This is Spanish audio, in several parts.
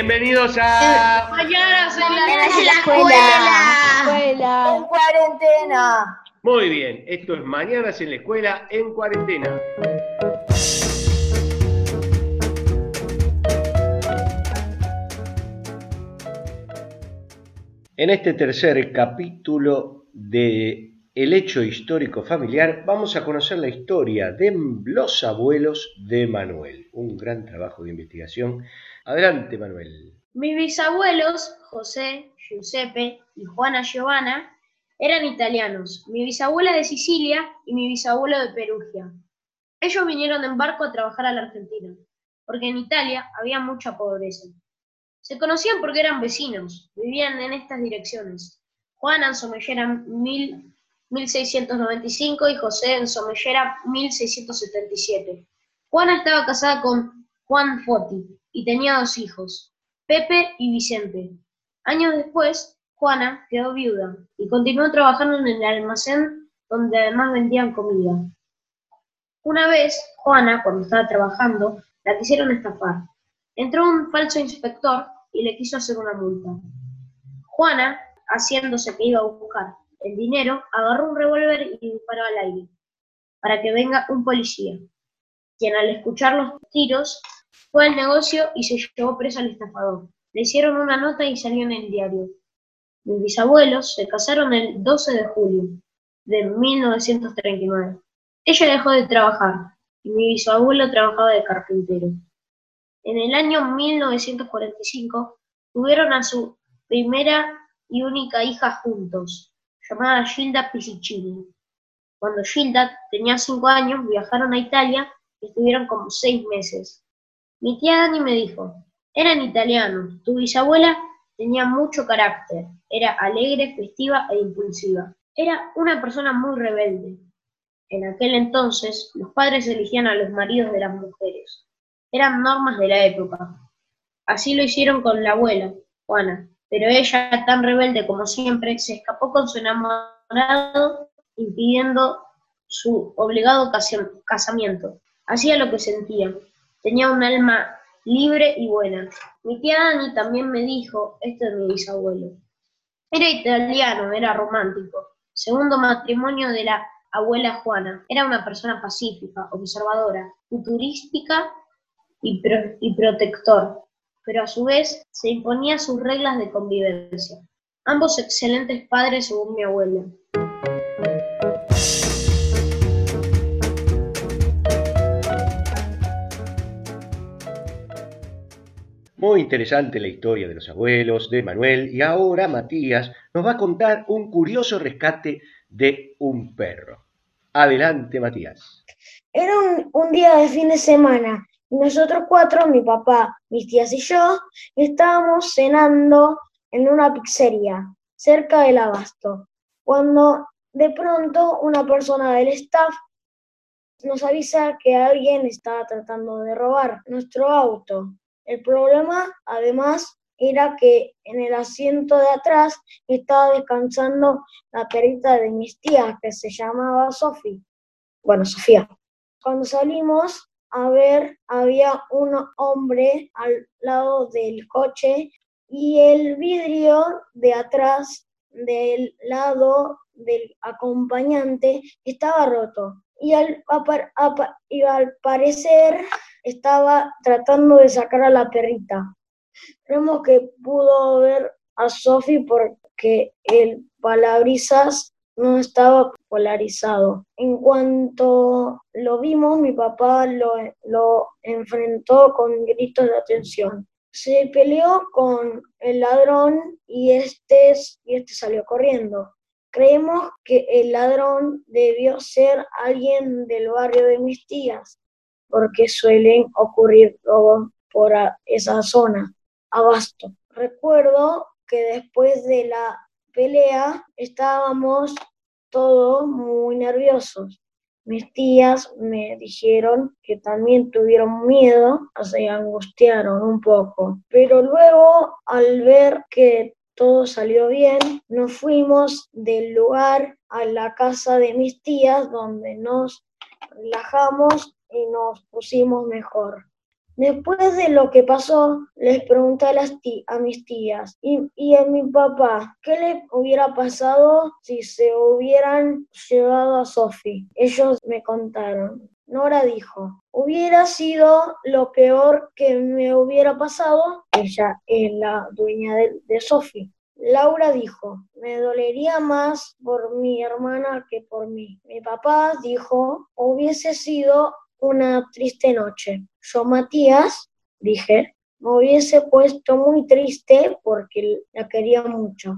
Bienvenidos a Mañana en la, en la escuela. escuela. En cuarentena. Muy bien, esto es Mañanas en la Escuela en Cuarentena. En este tercer capítulo de El hecho histórico familiar vamos a conocer la historia de los abuelos de Manuel. Un gran trabajo de investigación. Adelante, Manuel. Mis bisabuelos, José, Giuseppe y Juana Giovanna, eran italianos, mi bisabuela de Sicilia y mi bisabuelo de Perugia. Ellos vinieron en barco a trabajar a la Argentina, porque en Italia había mucha pobreza. Se conocían porque eran vecinos, vivían en estas direcciones. Juan en Somellera 1695 y José en Somellera 1677. Juana estaba casada con Juan Foti y tenía dos hijos, Pepe y Vicente. Años después, Juana quedó viuda y continuó trabajando en el almacén donde además vendían comida. Una vez, Juana, cuando estaba trabajando, la quisieron estafar. Entró un falso inspector y le quiso hacer una multa. Juana, haciéndose que iba a buscar el dinero, agarró un revólver y disparó al aire, para que venga un policía, quien al escuchar los tiros fue al negocio y se llevó preso al estafador. Le hicieron una nota y salió en el diario. Mis bisabuelos se casaron el 12 de julio de 1939. Ella dejó de trabajar y mi bisabuelo trabajaba de carpintero. En el año 1945 tuvieron a su primera y única hija juntos, llamada Gilda Pisicini. Cuando Gilda tenía cinco años, viajaron a Italia y estuvieron como seis meses. Mi tía Dani me dijo, eran italianos, tu bisabuela tenía mucho carácter, era alegre, festiva e impulsiva. Era una persona muy rebelde. En aquel entonces, los padres elegían a los maridos de las mujeres. Eran normas de la época. Así lo hicieron con la abuela, Juana, pero ella, tan rebelde como siempre, se escapó con su enamorado, impidiendo su obligado casamiento. Hacía lo que sentía. Tenía un alma libre y buena. Mi tía Dani también me dijo esto de mi bisabuelo. Era italiano, era romántico. Segundo matrimonio de la abuela Juana. Era una persona pacífica, observadora, futurística y, y protector, pero a su vez se imponía sus reglas de convivencia. Ambos excelentes padres según mi abuela. Muy interesante la historia de los abuelos, de Manuel, y ahora Matías nos va a contar un curioso rescate de un perro. Adelante, Matías. Era un, día de fin de semana nosotros cuatro, mi papá, mis tías y yo, estábamos cenando en una pizzería cerca del abasto, cuando de pronto una persona del staff nos avisa que alguien estaba tratando de robar nuestro auto. El problema, además, era que en el asiento de atrás estaba descansando la perita de mis tías, que se llamaba Sofía. Bueno, Sofía. Cuando salimos a ver, había un hombre al lado del coche y el vidrio de atrás del lado del acompañante estaba roto. Y al, y al parecer estaba tratando de sacar a la perrita. Creemos que pudo ver a Sophie porque el palabrizas no estaba polarizado. En cuanto lo vimos, mi papá lo, enfrentó con gritos de atención. Se peleó con el ladrón y este, y este salió corriendo. Creemos que el ladrón debió ser alguien del barrio de mis tías, porque suelen ocurrir por esa zona, abasto. Recuerdo que después de la pelea estábamos todos muy nerviosos. Mis tías me dijeron que también tuvieron miedo, se angustiaron un poco. Pero luego, al ver que todo salió bien, nos fuimos del lugar a la casa de mis tías donde nos relajamos y nos pusimos mejor. Después de lo que pasó, les pregunté a, las a mis tías y, y a mi papá qué le hubiera pasado si se hubieran llevado a Sophie. Ellos me contaron. Nora dijo, hubiera sido lo peor que me hubiera pasado. Ella es la dueña de, de Sophie. Laura dijo, me dolería más por mi hermana que por mí. Mi papá dijo, hubiese sido una triste noche. Yo, Matías, dije, me hubiese puesto muy triste porque la quería mucho.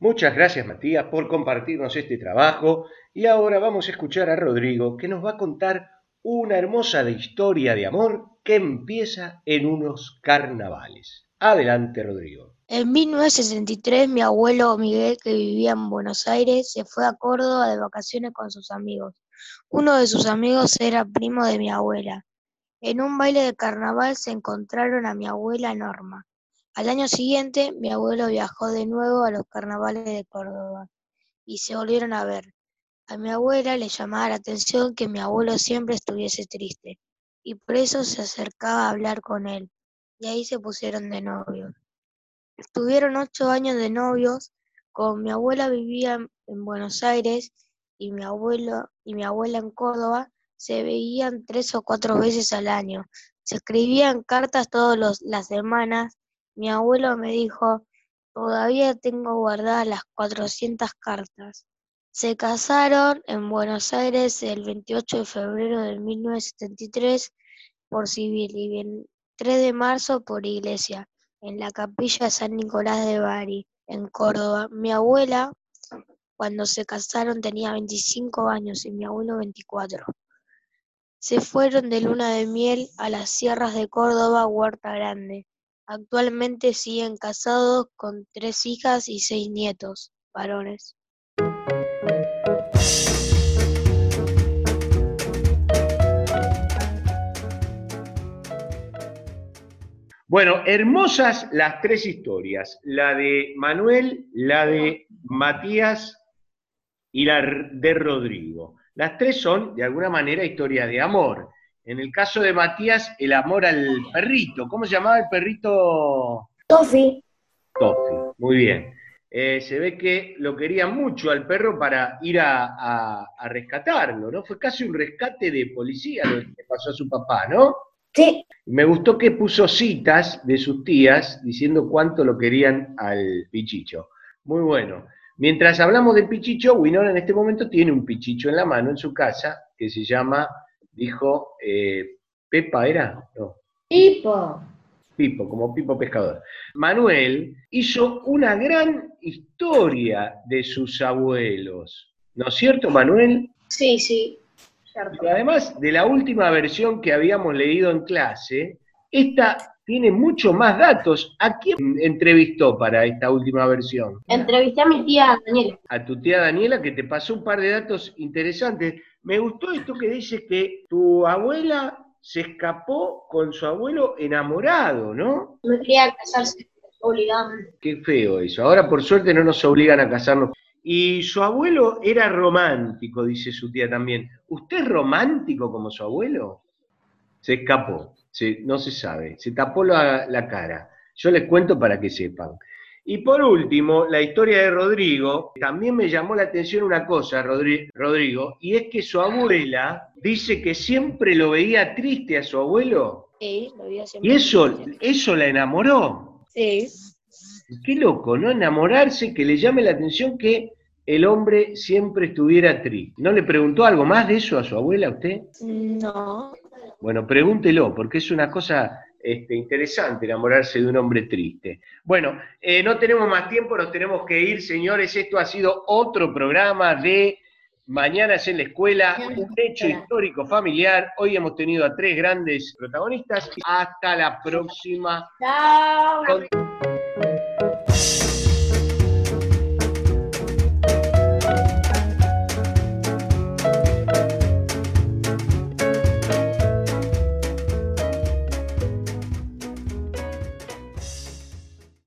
Muchas gracias Matías por compartirnos este trabajo y ahora vamos a escuchar a Rodrigo que nos va a contar una hermosa historia de amor que empieza en unos carnavales. Adelante Rodrigo. En 1963 mi abuelo Miguel, que vivía en Buenos Aires, se fue a Córdoba de vacaciones con sus amigos. Uno de sus amigos era primo de mi abuela. En un baile de carnaval se encontraron a mi abuela Norma. Al año siguiente, mi abuelo viajó de nuevo a los carnavales de Córdoba y se volvieron a ver. A mi abuela le llamaba la atención que mi abuelo siempre estuviese triste y por eso se acercaba a hablar con él y ahí se pusieron de novios. Estuvieron ocho años de novios, como mi abuela vivía en- en Buenos Aires y mi abuelo y mi abuela en Córdoba, se veían tres o cuatro veces al año. Se escribían cartas todas las semanas. Mi abuelo me dijo, todavía tengo guardadas las 400 cartas. Se casaron en Buenos Aires el 28 de febrero de 1973 por civil y el 3 de marzo por iglesia, en la capilla de San Nicolás de Bari, en Córdoba. Mi abuela, cuando se casaron, tenía 25 años y mi abuelo 24. Se fueron de luna de miel a las sierras de Córdoba, Huerta Grande. Actualmente siguen casados con tres hijas y seis nietos, varones. Bueno, hermosas las tres historias, la de Manuel, la de Matías y la de Rodrigo. Las tres son, de alguna manera, historias de amor. En el caso de Matías, el amor al perrito. ¿Cómo se llamaba el perrito? Sophie, Tofi. Muy bien. Eh, se ve que lo quería mucho al perro para ir a, a- a rescatarlo, ¿no? Fue casi un rescate de policía lo que pasó a su papá, ¿no? Sí, Me gustó que puso citas de sus tías diciendo cuánto lo querían al pichicho. Muy bueno. Mientras hablamos del pichicho, Winona en este momento tiene un pichicho en la mano en su casa que se llama, dijo, eh, Pepa era, no, Pipo. Pipo, como Pipo Pescador. Manuel hizo una gran historia de sus abuelos. ¿No es cierto, Manuel? Sí, sí, cierto. Además de la última versión que habíamos leído en clase, esta tiene mucho más datos. ¿A quién entrevistó para esta última versión? Entrevisté a mi tía Daniela. A tu tía Daniela, que te pasó un par de datos interesantes. Me gustó esto que dice que tu abuela se escapó con su abuelo enamorado, ¿no? Me quería casarse obligadamente. Qué feo eso. Ahora por suerte no nos obligan a casarnos. Y su abuelo era romántico, dice su tía también. ¿Usted es romántico como su abuelo? Se escapó, se- no se sabe, se tapó la, la cara. Yo les cuento para que sepan. Y por último, la historia de Rodrigo, también me llamó la atención una cosa, Rodri- Rodrigo, y es que su abuela dice que siempre lo veía triste a su abuelo, Sí, lo vi siempre y eso, triste. eso la enamoró. Sí. Qué loco, ¿no? Enamorarse, que le llame la atención que el hombre siempre estuviera triste. ¿No le preguntó algo más de eso a su abuela a usted? No. Bueno, pregúntelo, porque es una cosa este, interesante enamorarse de un hombre triste. Bueno, eh, no tenemos más tiempo, nos tenemos que ir, señores. Esto ha sido otro programa de Mañanas en la Escuela, un hecho histórico familiar. Hoy hemos tenido a tres grandes protagonistas. Hasta la próxima. Chao. Con-